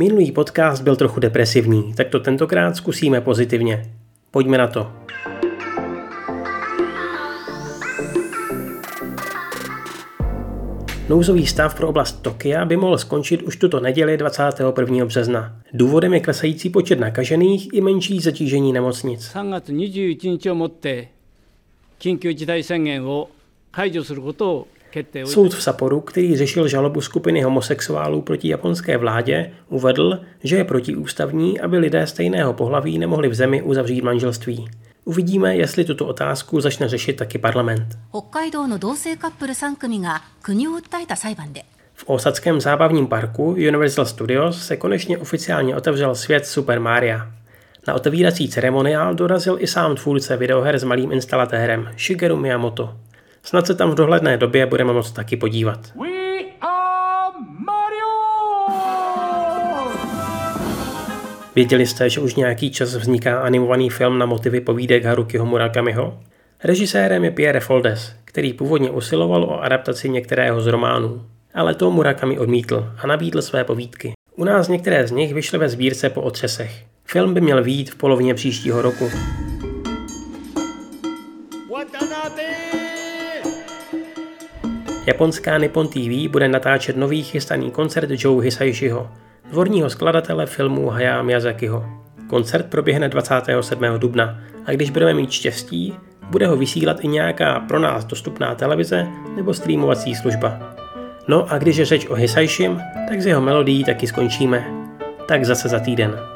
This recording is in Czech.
Minulý podcast byl trochu depresivní, tak to tentokrát zkusíme pozitivně. Pojďme na to. Nouzový stav pro oblast Tokia by mohl skončit už tuto neděli 21. března. Důvodem je klesající počet nakažených i menší zatížení nemocnic. 3月21日をもって緊急事態宣言を解除することを決定をいたし Soud v Saporu, který řešil žalobu skupiny homosexuálů proti japonské vládě, uvedl, že je protiústavní, aby lidé stejného pohlaví nemohli v zemi uzavřít manželství. Uvidíme, jestli tuto otázku začne řešit taky parlament. V osadském zábavním parku Universal Studios se konečně oficiálně otevřel svět Super Mario. Na otevírací ceremoniál dorazil i sám tvůrce videoher s malým instalatérem Shigeru Miyamoto. Snad se tam v dohledné době budeme moct taky podívat. We are Mario! Věděli jste, že už nějaký čas vzniká animovaný film na motivy povídek Harukiho Murakamiho? Režisérem je Pierre Foldes, který původně usiloval o adaptaci některého z románů. Ale to Murakami odmítl a nabídl své povídky. U nás některé z nich vyšly ve sbírce po otřesech. Film by měl výjít v polovině příštího roku. Japonská Nippon TV bude natáčet nový chystaný koncert Joe Hisaishiho, dvorního skladatele filmu Hayao Miyazakiho. Koncert proběhne 27. dubna a když budeme mít štěstí, bude ho vysílat i nějaká pro nás dostupná televize nebo streamovací služba. No a když je řeč o Hisaishim, tak s jeho melodií taky skončíme. Tak zase za týden.